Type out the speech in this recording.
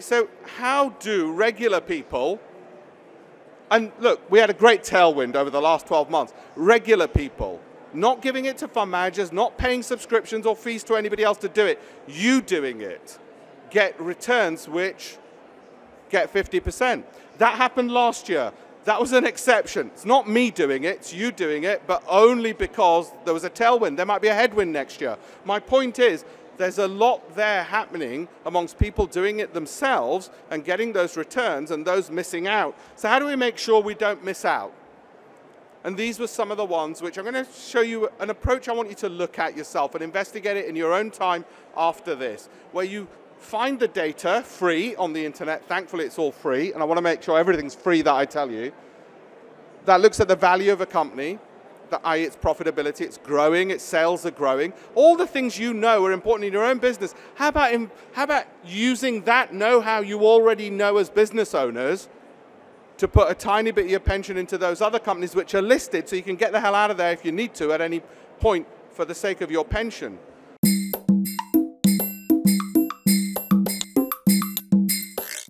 So how do regular people, and look, we had a great tailwind over the last 12 months, regular people, not giving it to fund managers, not paying subscriptions or fees to anybody else to do it, you doing it, get returns which get 50%. That happened last year. That was an exception. It's not me doing it, it's you doing it, but only because there was a tailwind. There might be a headwind next year. My point is, there's a lot there happening amongst people doing it themselves and getting those returns and those missing out. So how do we make sure we don't miss out? And these were some of the ones which I'm going to show you an approach I want you to look at yourself and investigate it in your own time after this, where you find the data free on the internet. Thankfully, it's all free, and I want to make sure everything's free that I tell you. That looks at the value of a company, that i.e. its profitability, it's growing, its sales are growing. All the things you know are important in your own business. How about, in, how about using that know-how you already know as business owners to put a tiny bit of your pension into those other companies which are listed so you can get the hell out of there if you need to at any point for the sake of your pension.